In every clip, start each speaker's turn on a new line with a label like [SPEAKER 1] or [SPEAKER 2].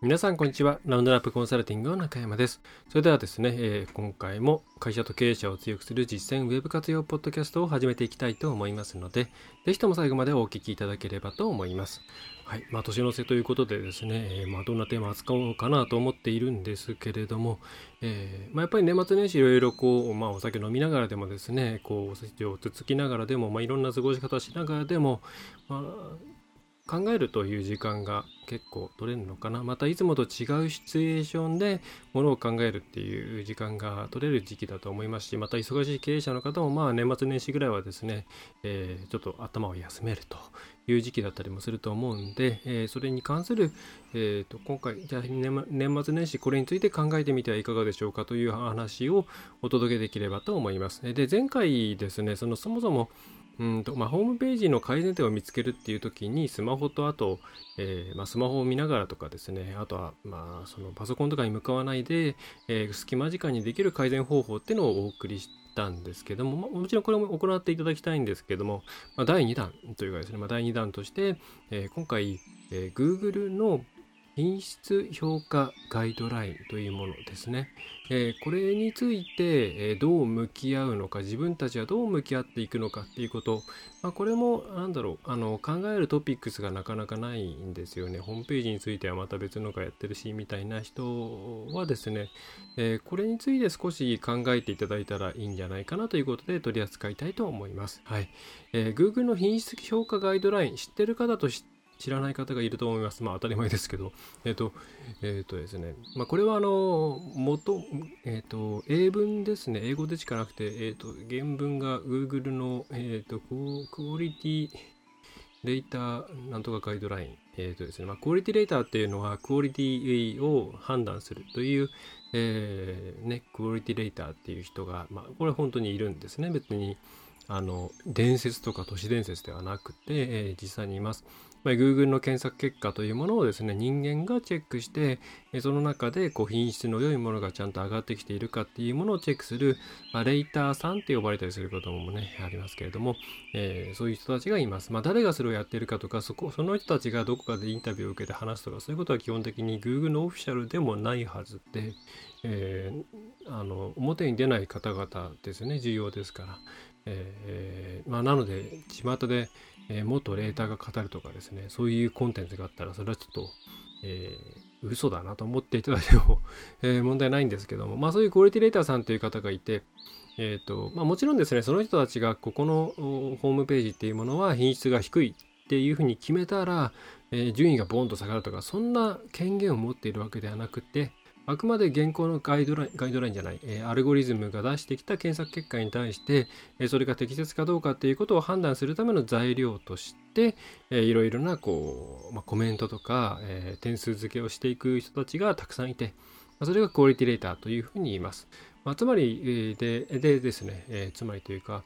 [SPEAKER 1] 皆さんこんにちは。ラウンドラップコンサルティングの中山です。それではですね、えー、今回も会社と経営者を強くする実践ウェブ活用ポッドキャストを始めていきたいと思いますので、ぜひとも最後までお聞きいただければと思います。はい。まあ、年の瀬ということでですね、えー、まあ、どんなテーマを扱おうかなと思っているんですけれども、えー、まあ、やっぱり年末年始いろいろこう、まあ、お酒飲みながらでもですね、こう、おせちをつつきながらでも、まあ、いろんな過ごし方しながらでも、まあ、考えるという時間が結構取れるのかな？またいつもと違うシチュエーションでものを考えるっていう時間が取れる時期だと思いますしまた忙しい経営者の方もまあ年末年始ぐらいはですね、えー、ちょっと頭を休めるという時期だったりもすると思うんで、えー、それに関する、えーと、今回じゃあ年末年始これについて考えてみてはいかがでしょうかという話をお届けできればと思います。で前回ですねそのそもそもうんとまあ、ホームページの改善点を見つけるっていう時にスマホとあと、えー、まあ、スマホを見ながらとかですね。あとは、まあ、そのパソコンとかに向かわないで、えー、隙間時間にできる改善方法っていうのをお送りしたんですけども、まあ、もちろんこれも行っていただきたいんですけども、ま第2弾というかですね、ま第2弾として、え、今回、え Google の品質評価ガイドラインというものですね。えー、これについて、え、どう向き合うのか、自分たちはどう向き合っていくのかっていうこと、まあ、これも、なんだろう、あの、考えるトピックスがなかなかないんですよね。ホームページについてはまた別のがやってるし、みたいな人はですね、えー、これについて少し考えていただいたらいいんじゃないかなということで取り扱いたいと思います。はい。えー Google の品質評価ガイドライン、知ってる方と知って知らない方がいると思います。まあ当たり前ですけど。えっ、ー、と、えっ、ー、とですね。まあこれはあの、元、えっ、ー、と、英文ですね。英語でしかなくて、えっ、と、原文が Google の、えっ、と、クオリティレーターなんとかガイドライン。えっ、とですね。まあクオリティレーターっていうのはクオリティを判断するという、えー、ね、クオリティレーターっていう人が、まあこれ本当にいるんですね。別に。あの伝説とか都市伝説ではなくて、えー、実際にいます。まあ、Google の検索結果というものをですね、人間がチェックして、その中でこう品質の良いものがちゃんと上がってきているかっていうものをチェックする、まあ、レイターさんって呼ばれたりすることもね、ありますけれども、えー、そういう人たちがいます。まあ、誰がそれをやっているかとか、そこ、その人たちがどこかでインタビューを受けて話すとか、そういうことは基本的に Google のオフィシャルでもないはずで、えー、あの表に出ない方々ですね、重要ですから。えー、まあ、なので、巷で、えー、元レーターが語るとかですね、そういうコンテンツがあったら、それはちょっと、えー、嘘だなと思っていただいても え、問題ないんですけども、まあそういうクオリティレーターさんという方がいて、えっ、ー、と、まあもちろんですね、その人たちがここのホームページっていうものは品質が低いっていうふうに決めたら、えー、順位がボーンと下がるとか、そんな権限を持っているわけではなくて、あくまで現行のガイドライン、ガイドラインじゃない、えー、アルゴリズムが出してきた検索結果に対して、えー、それが適切かどうかっていうことを判断するための材料として、えー、いろいろなこう、まあ、コメントとか、えー、点数付けをしていく人たちがたくさんいて、まあ、それがクオリティレーターというふうに言います。まあ、つまり、ででですね、え、つまりというか、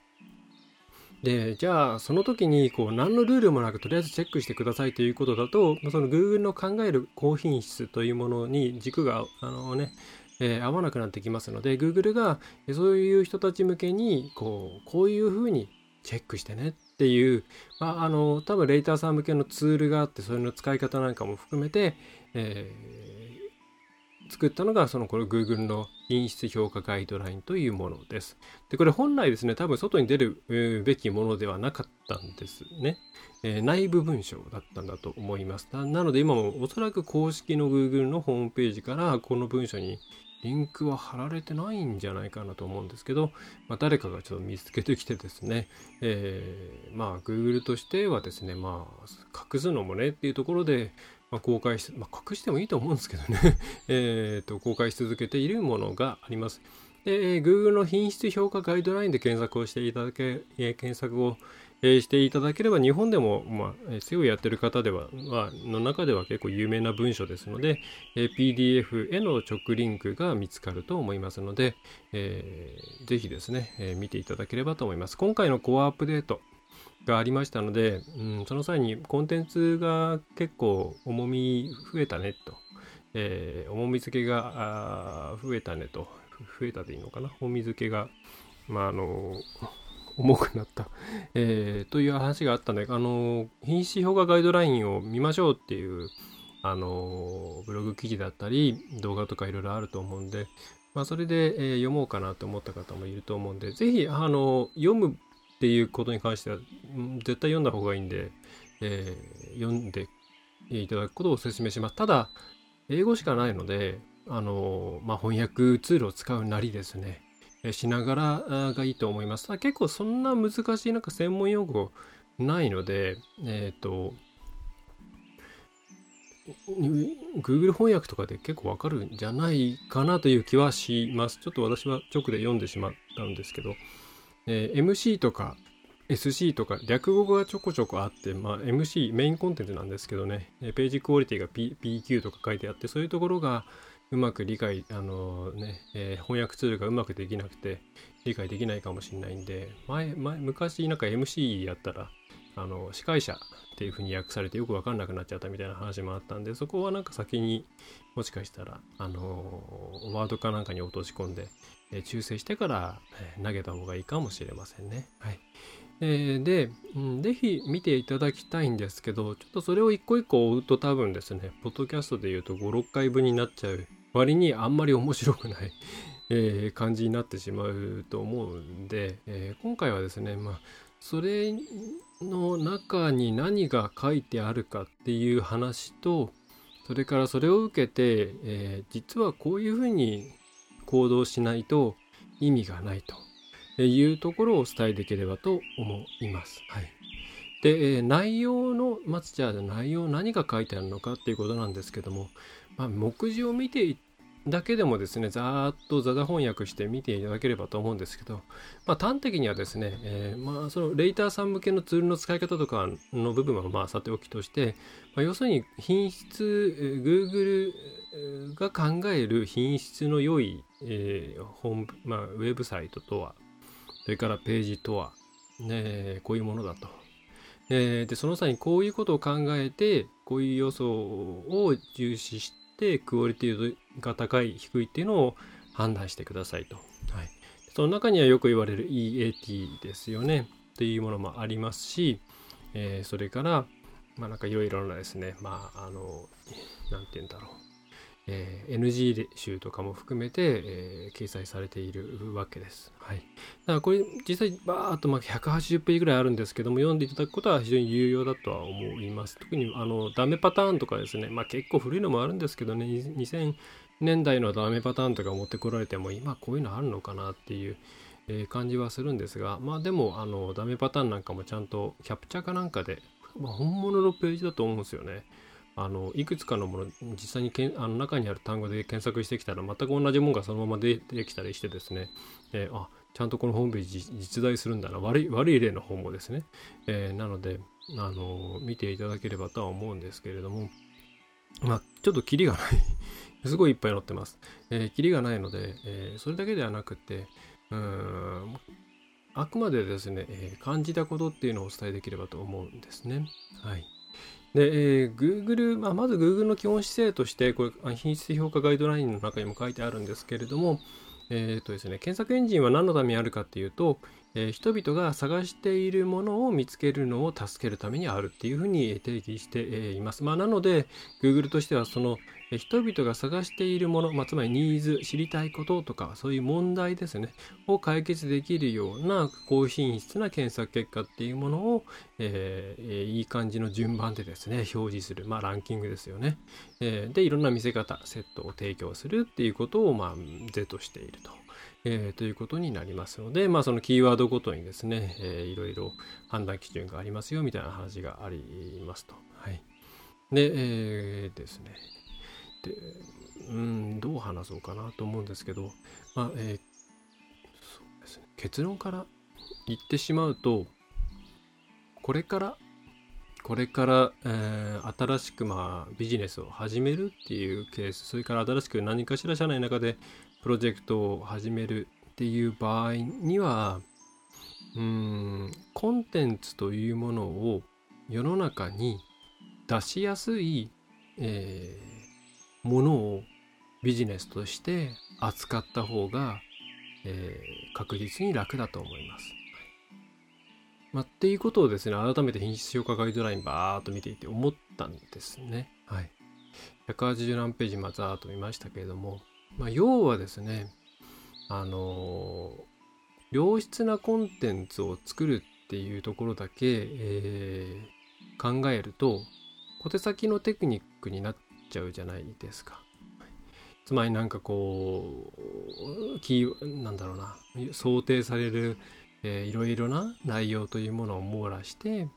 [SPEAKER 1] で、じゃあ、その時に、こう、何のルールもなく、とりあえずチェックしてくださいということだと、その Google の考える高品質というものに軸が、あのね、えー、合わなくなってきますので、Google がそういう人たち向けに、こう、こういうふうにチェックしてねっていう、まあ、あの、多分レイターさん向けのツールがあって、それの使い方なんかも含めて、えー、作ったのが、その、これ Google の品質評価ガイドラインというものです。で、これ本来ですね、多分外に出る、べきものではなかったんですね。えー、内部文章だったんだと思います。なので今もおそらく公式の Google のホームページからこの文書にリンクは貼られてないんじゃないかなと思うんですけど、まあ、誰かがちょっと見つけてきてですね、えー、まあ Google としてはですね、まあ隠すのもねっていうところで、まあ、公開し、まあ、隠してもいいと思うんですけどね えっと、公開し続けているものがあります。で、Google の品質評価ガイドラインで検索をしていただけ、え検索を、え、していただければ日本でも、まあ、SEO やってる方では、まあ、の中では結構有名な文書ですので、え、PDF への直リンクが見つかると思いますので、えー、ぜひですね、え、見ていただければと思います。今回のコアアップデートがありましたので、うん、その際にコンテンツが結構重み増えたねと、えー、重み付けが増えたねと、増えたでいいのかな？重み付けが、まあ、あの重くなった、えー、という話があったので、あの品質評価ガイドラインを見ましょうっていう、あのブログ記事だったり、動画とかいろいろあると思うんで、まあ、それで、えー、読もうかなと思った方もいると思うんで、ぜひ、あの読むっていうことに関しては、絶対読んだ方がいいんで、えー、読んでいただくことをお勧めします。ただ、英語しかないので、あのまあ、翻訳ツールを使うなりですね、しながらがいいと思います。ただ結構そんな難しいなんか専門用語ないので、えっ、ー、と、Google 翻訳とかで結構わかるんじゃないかなという気はします。ちょっと私は直で読んでしまったんですけど、えー、MC とか SC とか略語がちょこちょこあって、まあ、MC メインコンテンツなんですけどね、えページクオリティが、P、PQ とか書いてあって、そういうところが、うまく理解、あのね、えー、翻訳ツールがうまくできなくて理解できないかもしれないんで、前、前、昔なんか MC やったら、あの、司会者っていう風に訳されてよくわかんなくなっちゃったみたいな話もあったんで、そこはなんか先にもしかしたら、あのワードかなんかに落とし込んで、え、修正してから、投げた方がいいかもしれませんね。はい。えー、で、うん、ぜひ見ていただきたいんですけど、ちょっとそれを一個一個追うと多分ですね、ポッドキャストで言うと5、6回分になっちゃう割にあんまり面白くないえー、感じになってしまうと思うんで、えー、今回はですね、まあ、それの中に何が書いてあるかっていう話と、それからそれを受けて、えー、実はこういうふうに行動しないと意味がないというところをお伝えできればと思います。はい。で、え内容の、まずじゃあ内容何が書いてあるのかっていうことなんですけども、まあ、目次を見てだけでもですね、ざーっとザザ翻訳して見ていただければと思うんですけど、まあ、端的にはですね、えー、まあ、そのレイターさん向けのツールの使い方とかの部分はまあさておきとして、まあ、要するに品質、Google が考える品質の良い、えー、ホーム、まあ、ウェブサイトとは、それからページとは、ね、こういうものだと。えー、で、その際にこういうことを考えて、こういう要素を重視して、クオリティが高い、低いっていうのを判断してくださいと。はい。その中にはよく言われる EAT ですよね。っていうものもありますし、えー、それから、まあなんかいろいろなですね、まああの、なんて言うんだろう。えー、NG 集とかも含めて、えー、掲載されているわけです。はい。だからこれ実際バーっとまあ180ページぐらいあるんですけども読んでいただくことは非常に有用だとは思います。特にあのダメパターンとかですね、まあ結構古いのもあるんですけどね、2000年代のダメパターンとか持ってこられても今こういうのあるのかなっていう、えー、感じはするんですが、まあでもあのダメパターンなんかもちゃんとキャプチャーかなんかで、まあ、本物のページだと思うんですよね。あのいくつかのもの実際にけんあの中にある単語で検索してきたら全く同じものがそのまま出てきたりしてですね、えー、あちゃんとこのホームページ実在するんだな。悪い悪い例の方もですね、えー、なので、あの見ていただければとは思うんですけれども。まあちょっとキリがない。すごいいっぱい載ってます、えー、キリがないので、えー、それだけではなくてうんあくまでですね、えー、感じたことっていうのをお伝えできればと思うんですね。はい。で、えー、Google、まあ、まず Google の基本姿勢として、これ、品質評価ガイドラインの中にも書いてあるんですけれども、えーとですね、検索エンジンは何のためにあるかっていうと、えー、人々が探しているものを見つけるのを助けるためにあるっていうふうに定義しています。まあ、なので、Google としてはその人々が探しているもの、まあ、つまりニーズ、知りたいこととか、そういう問題ですね、を解決できるような高品質な検索結果っていうものを、えー、いい感じの順番でですね、表示する、まあ、ランキングですよね。えー、で、いろんな見せ方、セットを提供するっていうことを、まあ、是としていると。えー、ということになりますので、まあ、そのキーワードごとにですね、えー、いろいろ判断基準がありますよみたいな話がありますと。はい。で、えー、ですね。で、うん、どう話そうかなと思うんですけど、まあ、えー、そうですね。結論から言ってしまうと、これからこれから、えー、新しくまあビジネスを始めるっていうケースそれから新しく何かしら社内の中でプロジェクトを始めるっていう場合にはうんコンテンツというものを世の中に出しやすい、えー、ものをビジネスとして扱った方が、えー、確実に楽だと思います。まあ、っていうことをですね、改めて品質評価ガイドラインバーっと見ていて思ったんですね。はい。180何ページまざーっと見ましたけれども、まあ、要はですね、あのー、良質なコンテンツを作るっていうところだけ、えー、考えると、小手先のテクニックになっちゃうじゃないですか。つまりなんかこう、キー、なんだろうな、想定されるえー、いろいろな内容というものを網羅して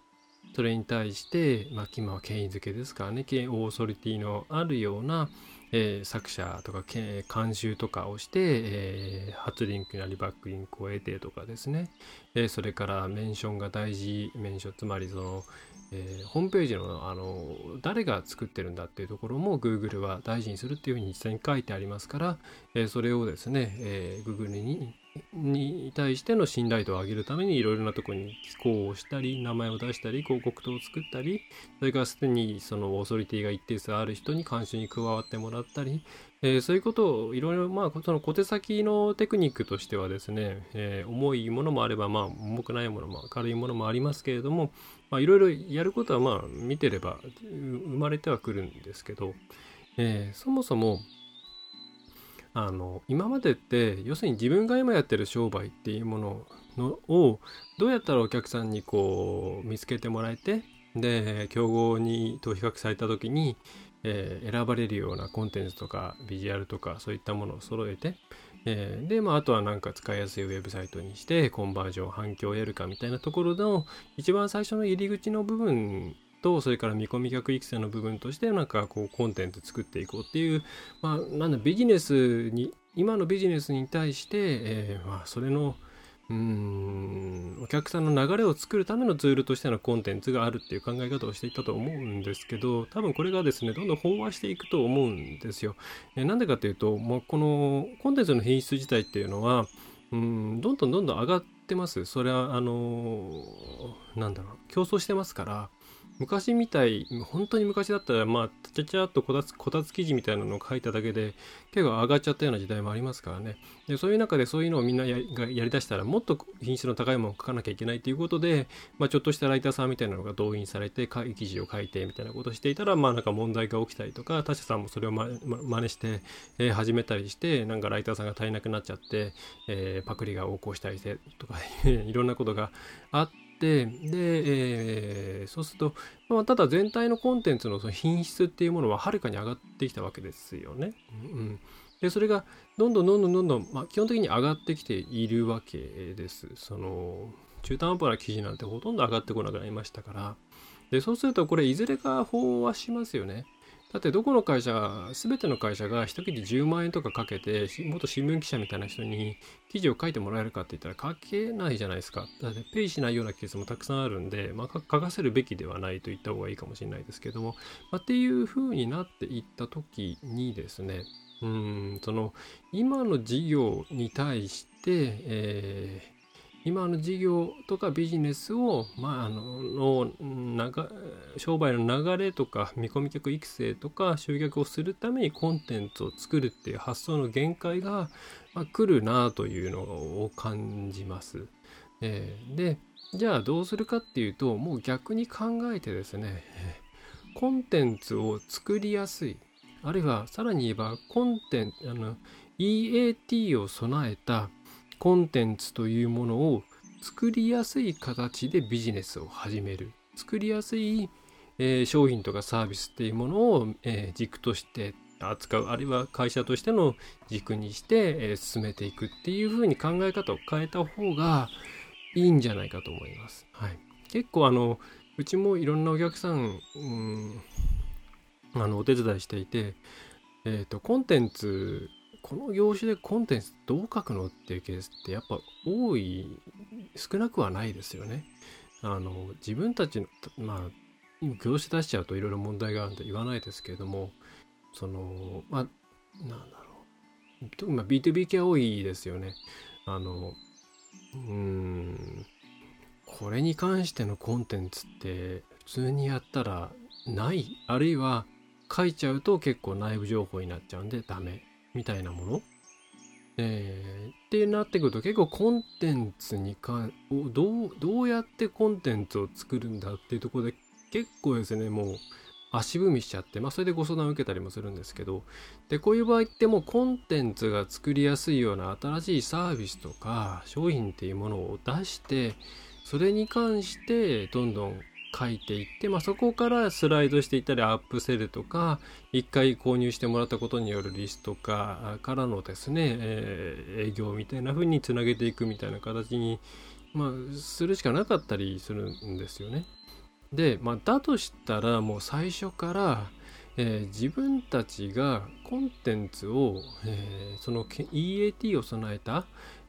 [SPEAKER 1] それに対して、まあ、今は権威づけですからね。オーソリティのあるような、えー、作者とか監修とかをして、えー、初リンクなりバックリンクを得てとかですね、えー、それからメンションが大事メンションつまりその、えー、ホームページのあの誰が作ってるんだっていうところも Google は大事にするっていうふうに実際に書いてありますから、えー、それをですね、えー、Google にに対しての信頼度を上げるためにいろいろなところに寄稿をしたり名前を出したり広告塔を作ったりそれからすでにそのオーソリティが一定数ある人に監修に加わってもらったり、えー、そういうことをいろいろまあその小手先のテクニックとしてはですね、えー、重いものもあればまあ重くないものも軽いものもありますけれどもまあいろいろやることはまあ見てれば生まれてはくるんですけど、えー、そもそもあの今までって要するに自分が今やってる商売っていうもののをどうやったらお客さんにこう見つけてもらえてで競合にと比較された時に、えー、選ばれるようなコンテンツとかビジュアルとかそういったものを揃えて、えー、で、まあ、あとはなんか使いやすいウェブサイトにしてコンバージョン反響を得るかみたいなところの一番最初の入り口の部分とそれから見込み客育成の部分としてなんかこうコンテンツ作っていこうっていうまあなんだビジネスに今のビジネスに対して、えー、まあそれのうんお客さんの流れを作るためのツールとしてのコンテンツがあるっていう考え方をしていたと思うんですけど多分これがですねどんどん飽和していくと思うんですよ。え、なんでかっていうともうこのコンテンツの品質自体っていうのはうんどんどんどんどん上がってます。それはあの、なんだろう競争してますから昔みたい、本当に昔だったら、まあ、ちゃちゃっとこたつ、こたつ記事みたいなのを書いただけで、結構上がっちゃったような時代もありますからね。で、そういう中でそういうのをみんなやがやりだしたら、もっと品質の高いものを書かなきゃいけないということで、まあ、ちょっとしたライターさんみたいなのが動員されて、記事を書いてみたいなことをしていたら、まあ、なんか問題が起きたりとか、他社さんもそれをま、ま、真似して、始めたりして、なんかライターさんが足りなくなっちゃって、えー、パクリが横行したりしてとか、いろんなことがあって、で、えー、そうすると、まあ、ただ全体のコンテンツのその品質っていうものははるかに上がってきたわけですよね。うん、でそれがどんどんどんどんどんどん、まあ、基本的に上がってきているわけです。その中途半端な記事なんてほとんど上がってこなくなりましたから。でそうするとこれいずれか飽和しますよね。だってどこの会社、すべての会社が一記事10万円とかかけて、元新聞記者みたいな人に記事を書いてもらえるかって言ったら書けないじゃないですか。だってペイしないようなケースもたくさんあるんで、まあ、書かせるべきではないと言った方がいいかもしれないですけども、まあ、っていう風になっていった時にですね、うん、その今の事業に対して、えー今の事業とかビジネスを、まあ、あのの商売の流れとか見込み客育成とか集客をするためにコンテンツを作るっていう発想の限界が、まあ、来るなというのを感じます。えー、でじゃあどうするかっていうともう逆に考えてですね コンテンツを作りやすいあるいはさらに言えばコンテンツあの EAT を備えたコンテンツというものを作りやすい形でビジネスを始める。作りやすい、えー、商品とかサービスっていうものを、えー、軸として扱う。あるいは会社としての軸にして、えー、進めていくっていうふうに考え方を変えた方がいいんじゃないかと思います。はい、結構あのうちもいろんなお客さん、うん、あのお手伝いしていて、えーとコンテンツこの業種でコンテンツどう書くのっていうケースってやっぱ多い少なくはないですよね。あの自分たちのまあ業種出しちゃうといろいろ問題があるんで言わないですけれどもそのまあなんだろう。特に B2B 系多いですよね。あのうんこれに関してのコンテンツって普通にやったらない。あるいは書いちゃうと結構内部情報になっちゃうんでダメ。みたいなもの？えー、ってなってくると結構コンテンツにかどうどうやってコンテンツを作るんだっていうところで結構ですねもう足踏みしちゃって、まあ、それでご相談を受けたりもするんですけどでこういう場合ってもうコンテンツが作りやすいような新しいサービスとか商品っていうものを出してそれに関してどんどん書いていって、まあ、そこからスライドしていったりアップセルとか1回購入してもらったことによるリスト化からのですね、えー、営業みたいな風につなげていくみたいな形に、まあ、するしかなかったりするんですよね。で、まあ、だとしたらもう最初から、えー、自分たちがコンテンツを、えー、その EAT を備えた、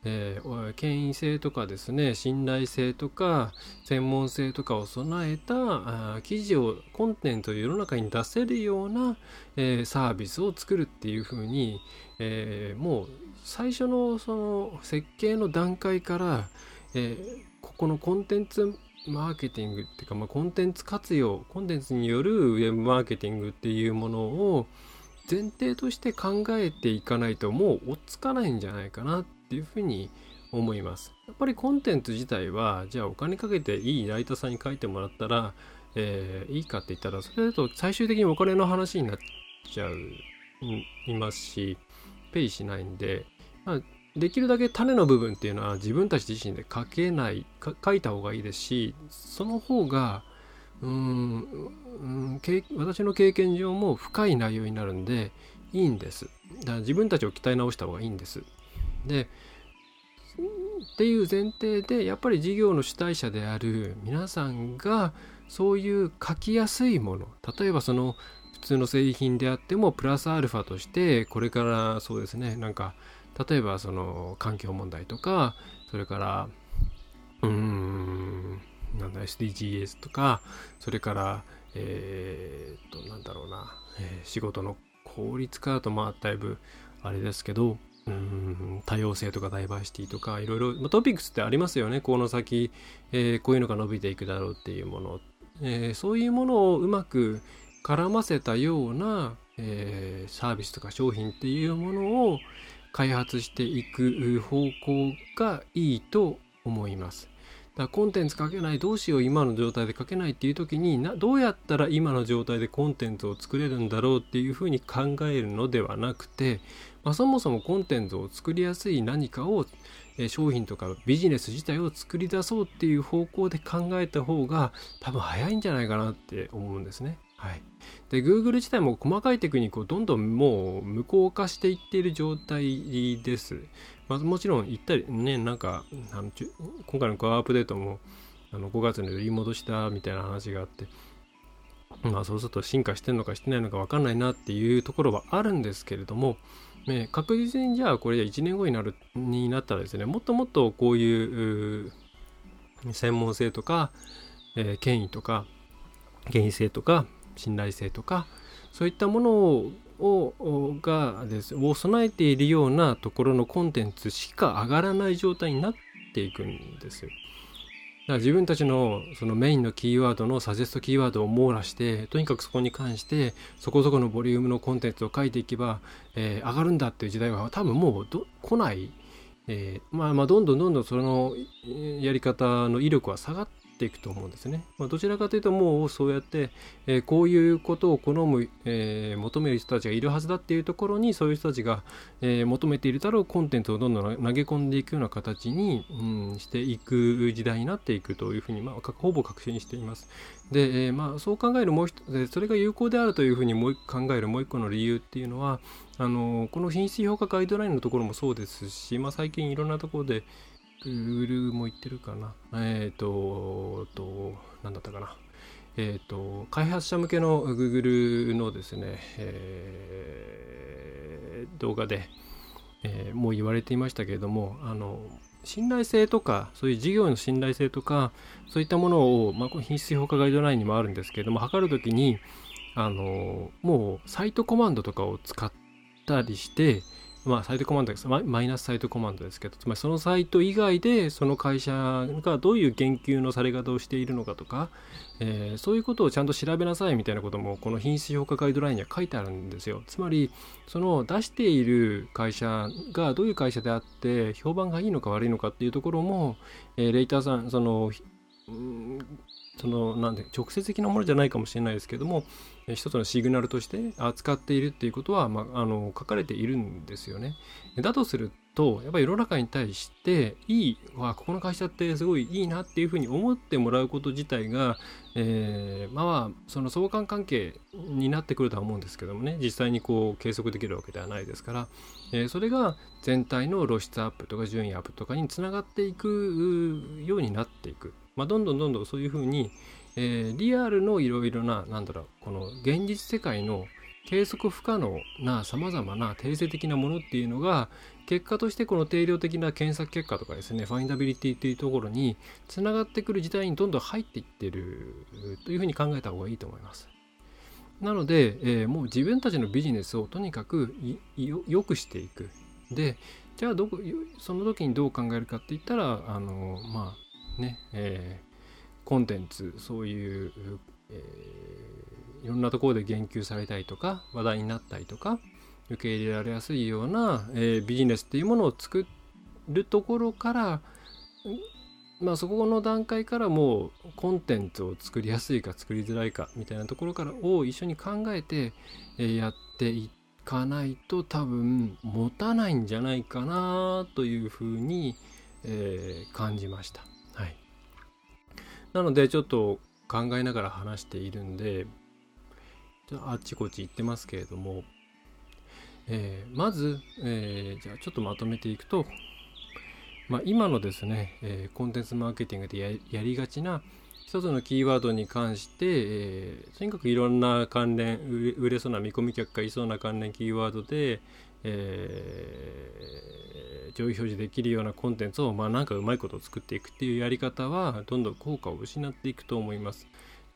[SPEAKER 1] えー、権威性とかですね信頼性とか専門性とかを備えた記事をコンテンツを世の中に出せるような、えー、サービスを作るっていうふうに、えー、もう最初のその設計の段階から、えここのコンテンツマーケティングっていうか、まあ、コンテンツ活用コンテンツによるウェブマーケティングっていうものを前提として考えていかないともう追っつかないんじゃないかなっっていうふうに思います。やっぱりコンテンツ自体は、じゃあお金かけていいライターさんに書いてもらったら、えー、いいかって言ったら、それだと最終的にお金の話になっちゃう、いますし、ペイしないんで、まあ、できるだけ種の部分っていうのは自分たち自身で書けない、書いた方がいいですし、その方が、うん、うん、私の経験上も深い内容になるんで、いいんです。だから自分たちを鍛え直した方がいいんです。でっていう前提でやっぱり事業の主体者である皆さんがそういう書きやすいもの例えばその普通の製品であってもプラスアルファとしてこれからそうですねなんか例えばその環境問題とかそれからうーんなんだ SDGs とかそれからえ、っとなんだろうな、えー、仕事の効率化とまあだいぶあれですけどうん多様性とかダイバーシティとかいろいろ、ま、トピックスってありますよねこの先、えー、こういうのが伸びていくだろうっていうもの、えー、そういうものをうまく絡ませたような、えー、サービスとか商品っていうものを開発していく方向がいいと思います。だコンテンツ書けないどうしよう今の状態で書けないっていう時になどうやったら今の状態でコンテンツを作れるんだろうっていうふうに考えるのではなくてまあ、そもそもコンテンツを作りやすい何かを、え商品とかビジネス自体を作り出そうっていう方向で考えた方が多分早いんじゃないかなって思うんですね。はい、で Google 自体も細かいテクニックをどんどんもう無効化していっている状態です。まあ、もちろん言ったりねなんかあの今回のコアアップデートもあの5月に売り戻したみたいな話があってまあそうすると進化してるのかしてないのか分かんないなっていうところはあるんですけれどもね、確実にじゃあこれ1年後になるになったらですねもっともっとこういう専門性とか、えー、権威とか権威性とか信頼性とかそういったものををがですを備えているようなところのコンテンツしか上がらない状態になっていくんですよ。だから自分たちのそのメインのキーワードのサジェストキーワードを網羅してとにかくそこに関してそこそこのボリュームのコンテンツを書いていけば、えー、上がるんだっていう時代は多分もう来ない、えー、まあまあどんどんどんどんそのやり方の威力は下がってっていくと思うんですね。まあ、どちらかというともうそうやって、えー、こういうことを好む、えー、求める人たちがいるはずだっていうところにそういう人たちが、えー、求めているだろうコンテンツをどんどん投げ込んでいくような形に、うん、していく時代になっていくというふうに、まあ、ほぼ確信しています。で、えまあ、そう考えるもう一つそれが有効であるというふうにもう考えるもう一個の理由っていうのはあのこの品質評価ガイドラインのところもそうですし、まあ、最近いろんなところで Google も言ってるかな。えっ、ー、と、と、なんだったかな。えっ、ー、と、開発者向けの Google のですね、えー、動画で、え、もう言われていましたけれども、あの、信頼性とかそういう事業の信頼性とかそういったものを、まあ、品質評価ガイドラインにもあるんですけれども測るときにあのもうサイトコマンドとかを使ったりしてまあ、サイトコマンドです。マイナスサイトコマンドですけどつまりそのサイト以外でその会社がどういう言及のされ方をしているのかとか、えー、そういうことをちゃんと調べなさいみたいなこともこの品質評価ガイドラインには書いてあるんですよ。つまりその出している会社がどういう会社であって評判がいいのか悪いのかっていうところも、えー、レイターさんそのそのなんで直接的なものじゃないかもしれないですけども一つのシグナルとして扱っているっていうことは、まあ、あの書かれているんですよね。だとするとやっぱり世の中に対していいわここの会社ってすごいいいなっていうふうに思ってもらうこと自体が、えー、まあその相関関係になってくるとは思うんですけどもね実際にこう計測できるわけではないですから、えー、それが全体の露出アップとか順位アップとかにつながっていくようになっていく。まあ、どんどんどんどんそういうふうに、えー、リアルのいろいろな、なんだろう、この現実世界の計測不可能な様々な定性的なものっていうのが結果としてこの定量的な検索結果とかですねファインダビリティっていうところにつながってくる時代にどんどん入っていってるというふうに考えた方がいいと思います。なので、えー、もう自分たちのビジネスをとにかく良くしていく。でじゃあどこその時にどう考えるかって言ったらあのまあね、えー、コンテンツそういう、えー、いろんなところで言及されたりとか話題になったりとか受け入れられやすいような、えー、ビジネスっていうものを作るところからまあそこの段階からもうコンテンツを作りやすいか作りづらいかみたいなところからを一緒に考えて、え、やっていかないと多分持たないんじゃないかなというふうに、え、感じました。なのでちょっと考えながら話しているんであっちこっち行ってますけれども、えー、まず、えー、じゃあちょっとまとめていくと、まあ、今のですね、えー、コンテンツマーケティングでやりがちな一つのキーワードに関して、えー、とにかくいろんな関連売れそうな見込み客がいそうな関連キーワードで、え上位表示できるようなコンテンツを、まあ、なんかうまいことを作っていくっていうやり方はどんどん効果を失っていくと思います。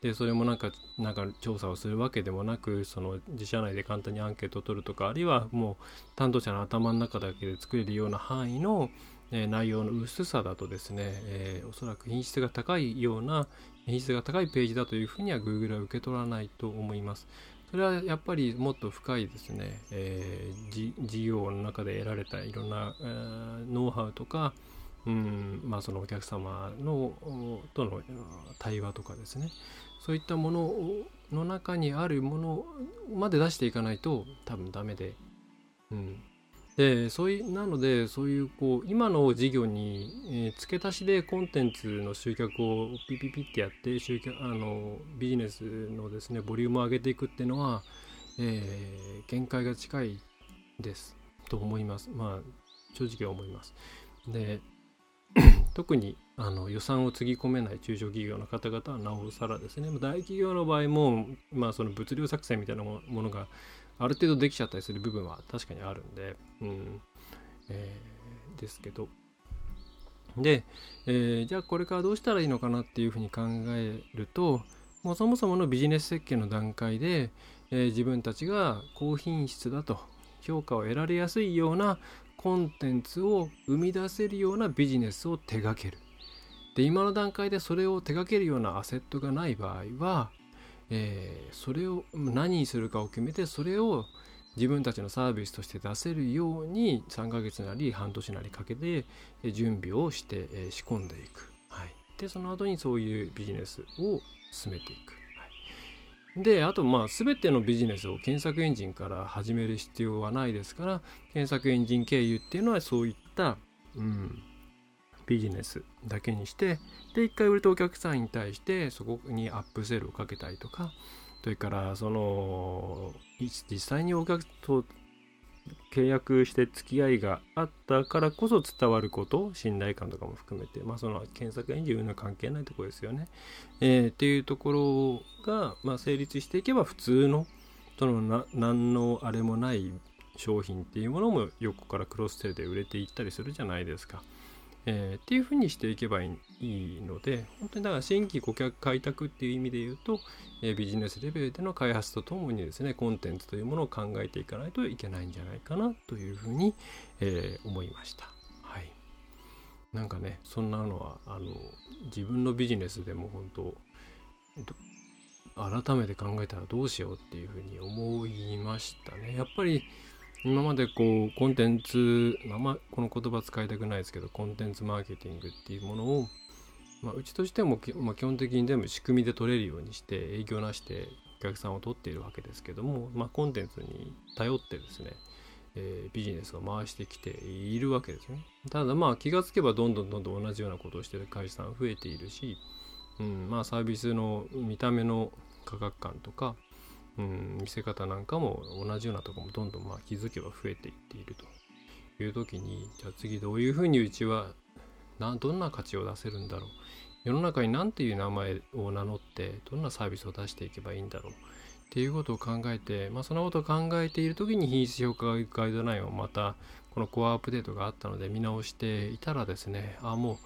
[SPEAKER 1] でそれもなんかなんか調査をするわけでもなくその自社内で簡単にアンケートを取るとかあるいはもう担当者の頭の中だけで作れるような範囲の、えー、内容の薄さだとですね、えー、おそらく品質が高いような品質が高いページだというふうには Google は受け取らないと思います。それはやっぱりもっと深いですね、えー、事業の中で得られたいろんな、えー、ノウハウとか、うんまあ、そのお客様のとの対話とかですね。そういったものの中にあるものまで出していかないと多分ダメで、うん、でそういうなのでそういうこう今の事業に、えー、付け足しでコンテンツの集客をピピピってやって集客あのビジネスのですねボリュームを上げていくっていうのは、えー、限界が近いですと思います。まあ正直は思います。で 特にあの予算をつぎ込めない中小企業の方々はなおさらですね大企業の場合も、まあ、その物流作戦みたいなものがある程度できちゃったりする部分は確かにあるんで、うん。えー、ですけど。で、えー、じゃあこれからどうしたらいいのかなっていうふうに考えるともうそもそものビジネス設計の段階で、えー、自分たちが高品質だと評価を得られやすいようなコンテンツを生み出せるようなビジネスを手掛ける。で今の段階でそれを手掛けるようなアセットがない場合はえー、それを何にするかを決めてそれを自分たちのサービスとして出せるように3ヶ月なり半年なりかけて準備をして、え、仕込んでいく、はい、でその後にそういうビジネスを進めていく、はい、であとまあ全てのビジネスを検索エンジンから始める必要はないですから検索エンジン経由っていうのはそういった、うん、ビジネスだけにしてで一回売れたお客さんに対してそこにアップセールをかけたりとかそれからその実際にお客と契約して付き合いがあったからこそ伝わること信頼感とかも含めてまあその検索エンジンの関係ないところですよね、えー、っていうところが、まあ、成立していけば普通のそのな何のあれもない商品っていうものも横からクロスセルで売れていったりするじゃないですか。えー、っていうふうにしていけばいいので、本当にだから新規顧客開拓っていう意味で言うと、えー、ビジネスレベルでの開発とともにですね、コンテンツというものを考えていかないといけないんじゃないかなというふうに、えー、思いました。はい。なんかね、そんなのは、あの、自分のビジネスでも本当、改めて考えたらどうしようっていうふうに思いましたね。やっぱり、今までこうコンテンツ、まあ、まあこの言葉使いたくないですけどコンテンツマーケティングっていうものを、まあ、うちとしても、まあ、基本的に全部仕組みで取れるようにして営業なしでお客さんを取っているわけですけども、まあ、コンテンツに頼ってですね、えー、ビジネスを回してきているわけですね。ただまあ気がつけばどんどんどんどん同じようなことをしてる会社さん増えているし、うんまあ、サービスの見た目の価格感とか、うん、見せ方なんかも同じようなとこもどんどんまあ気づけば増えていっているという時にじゃあ次どういうふうにうちはなどんな価値を出せるんだろう。世の中に何ていう名前を名乗ってどんなサービスを出していけばいいんだろうっていうことを考えて、まあ、そのことを考えている時に品質評価ガイドラインをまたこのコアアップデートがあったので見直していたらですねああもう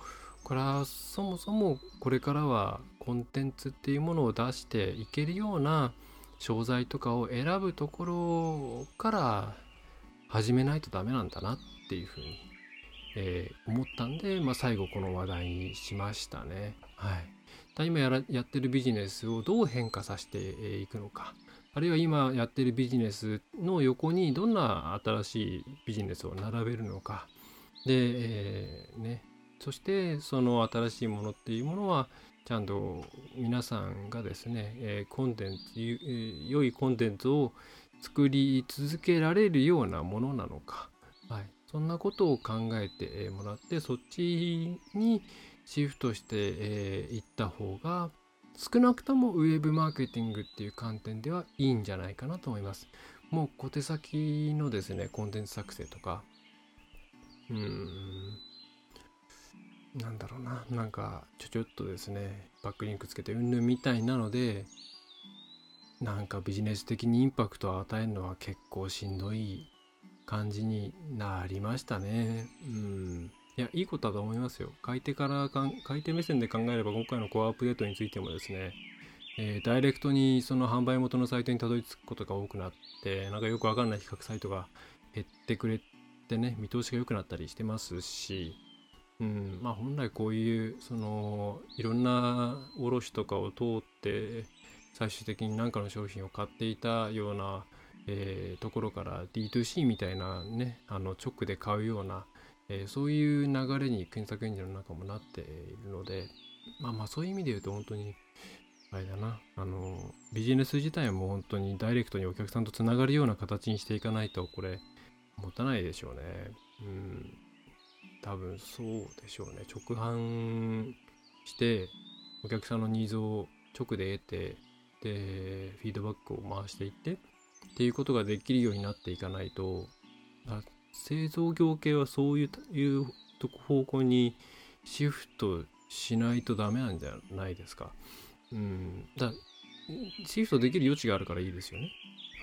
[SPEAKER 1] これはそもそもこれからはコンテンツっていうものを出していけるような商材とかを選ぶところから始めないとダメなんだなっていうふうに、えー、思ったんで、まあ、最後この話題にしましたね。はい、今やらやってるビジネスをどう変化させていくのか。あるいは今やってるビジネスの横にどんな新しいビジネスを並べるのか。で、えー、ね。そしてその新しいものっていうものはちゃんと皆さんがですね、え、コンテンツ、良いコンテンツを作り続けられるようなものなのか、はい、そんなことを考えてもらってそっちにシフトしてい、えー、った方が少なくともウェブマーケティングっていう観点ではいいんじゃないかなと思います。もう小手先のですね、コンテンツ作成とか、うん、なんだろうな、なんか、ちょちょっとですね、バックリンクつけてうんぬんみたいなので、なんかビジネス的にインパクトを与えるのは結構しんどい感じになりましたね。うん。いや、いいことだと思いますよ。買い手からかん、買い手目線で考えれば今回のコアアップデートについてもですね、えー、ダイレクトにその販売元のサイトにたどり着くことが多くなって、なんかよくわかんない比較サイトが減ってくれてね、見通しが良くなったりしてますし、うん、まあ本来こういうそのいろんな卸とかを通って最終的に何かの商品を買っていたような、えー、ところから D2C みたいなねあの直で買うような、えー、そういう流れに検索エンジンの中もなっているのでまあまあそういう意味で言うと本当にあれだなあのビジネス自体も本当にダイレクトにお客さんとつながるような形にしていかないとこれ持たないでしょうね。うん多分そうでしょうね直販してお客さんのニーズを直で得てでフィードバックを回していってっていうことができるようになっていかないと製造業系はそういういう方向にシフトしないとダメなんじゃないですか。うん。だシフトできる余地があるからいいですよね。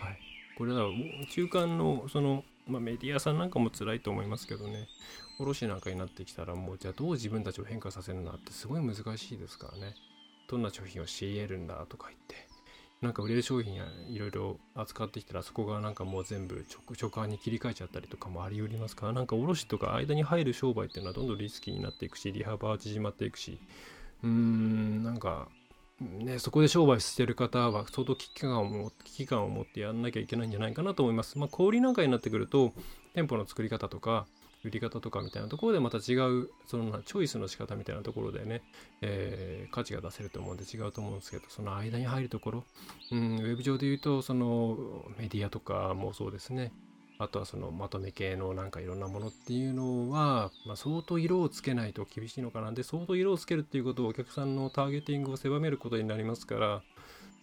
[SPEAKER 1] はい。これは中間のその、まあ、メディアさんなんかも辛いと思いますけどね。卸なんかになってきたらもうじゃあどう自分たちを変化させるんだってすごい難しいですからね。どんな商品を仕入れるんだとか言って。なんか売れる商品やいろいろ扱ってきたらそこがなんかもう全部直直販に切り替えちゃったりとかもあり得りますからなんか卸とか間に入る商売っていうのはどんどんリスキーになっていくし利幅は縮まっていくしうーんなんかね、そこで商売してる方は相当危機感を持って危機感を持ってやんなきゃいけないんじゃないかなと思います。まあ、小売なんかになってくると店舗の作り方とか売り方とかみたいなところでまた違うそのチョイスの仕方みたいなところでね、えー、価値が出せると思うんで違うと思うんですけどその間に入るところ、うん、ウェブ上で言うとそのメディアとかもそうですねあとはそのまとめ系のなんかいろんなものっていうのは、まあ、相当色をつけないと厳しいのかな。で相当色をつけるっていうことをお客さんのターゲティングを狭めることになりますから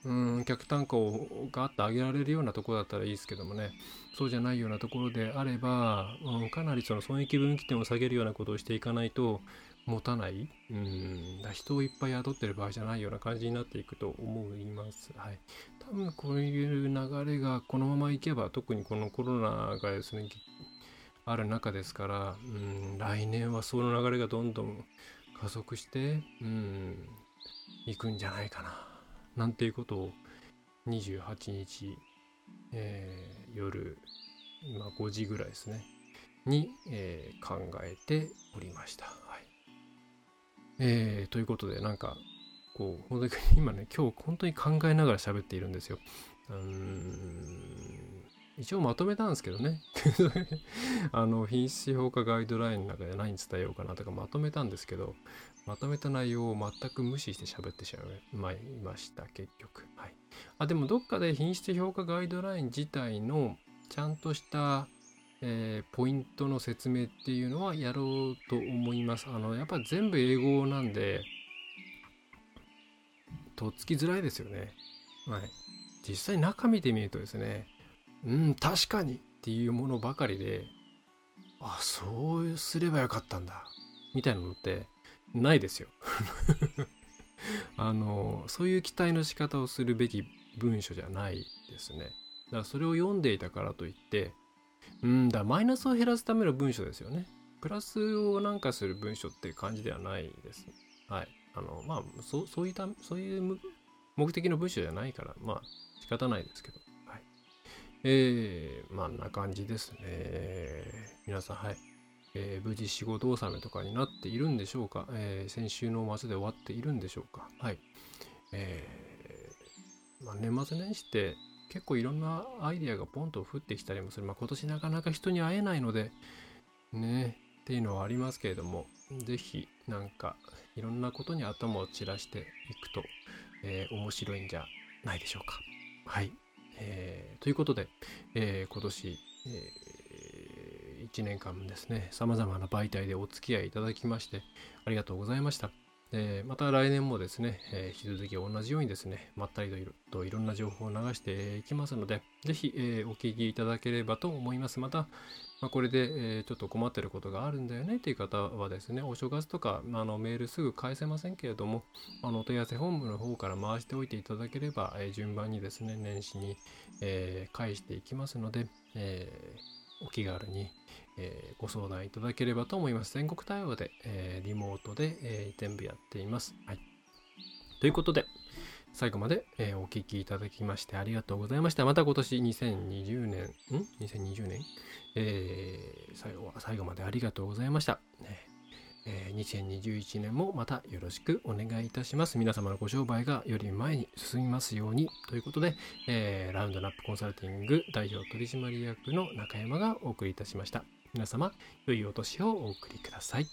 [SPEAKER 1] うん客単価をガーッと上げられるようなところだったらいいですけどもね。そうじゃないようなところであれば、うん、かなりその損益分岐点を下げるようなことをしていかないと持たない、うん、だ人をいっぱい雇ってる場合じゃないような感じになっていくと思います。はい。多分こういう流れがこのままいけば、特にこのコロナがですね、ある中ですから、うん、来年はその流れがどんどん加速して、うん、行くんじゃないかな、なんていうことを28日、えー、夜、今5時ぐらいですね、に、えー、考えておりました。はい。えー、ということで、なんか、こう、本当に今ね、今日本当に考えながら喋っているんですよ。うーん。一応まとめたんですけどね。あの品質評価ガイドラインの中で何伝えようかなとかまとめたんですけどまとめた内容を全く無視して喋ってしまいました結局。はい。あでもどっかで品質評価ガイドライン自体のちゃんとしたえー、ポイントの説明っていうのはやろうと思います。あの、やっぱ全部英語なんで、とっつきづらいですよね。はい。実際中見てみるとですね、うん、確かにっていうものばかりで、あ、そうすればよかったんだ。みたいなのってないですよ。あの、そういう期待の仕方をするべき文書じゃないですね。だからそれを読んでいたからといって、うんだ、マイナスを減らすための文書ですよね。プラスをなんかする文書っていう感じではないです。はい。あの、まあ、そそういった、そういう目的の文書じゃないから、まあ、仕方ないですけど。はいえー、まあ、んな感じですね。皆さん、はい。えー、無事仕事納めとかになっているんでしょうか、えー、先週の末で終わっているんでしょうか？はい。えー、まあ、年末年始って結構いろんなアイディアがポンと降ってきたりもする。まあ、今年なかなか人に会えないので、ね、っていうのはありますけれども、ぜひなんかいろんなことに頭を散らしていくと、えー、面白いんじゃないでしょうか。はい。えー、ということで、えー、今年、え、1年間ですね、様々な媒体でお付き合いいただきまして、ありがとうございました。えまた来年もですね、え引き続き同じようにですね、まったりといろといろんな情報を流していきますので、ぜひ、えお聞きいただければと思います。また、まあ、これで、えちょっと困ってることがあるんだよねという方はですね、お正月とか、あのメールすぐ返せませんけれども、あのお問い合わせ本部の方から回しておいていただければ、え順番にですね、年始に、え返していきますので、えお気軽に、え、ご相談いただければと思います。全国対応で、え、リモートで、えー、全部やっています。はい。ということで、最後まで、えお聴きいただきましてありがとうございました。また今年2020年、ん ?2020 年、え最後は最後までありがとうございました。え2021年もまたよろしくお願いいたします。皆様のご商売がより前に進みますようにということで、えー、ラウンドナップコンサルティング代表取締役の中山がお送りいたしました。皆様、良いお年をお送りください。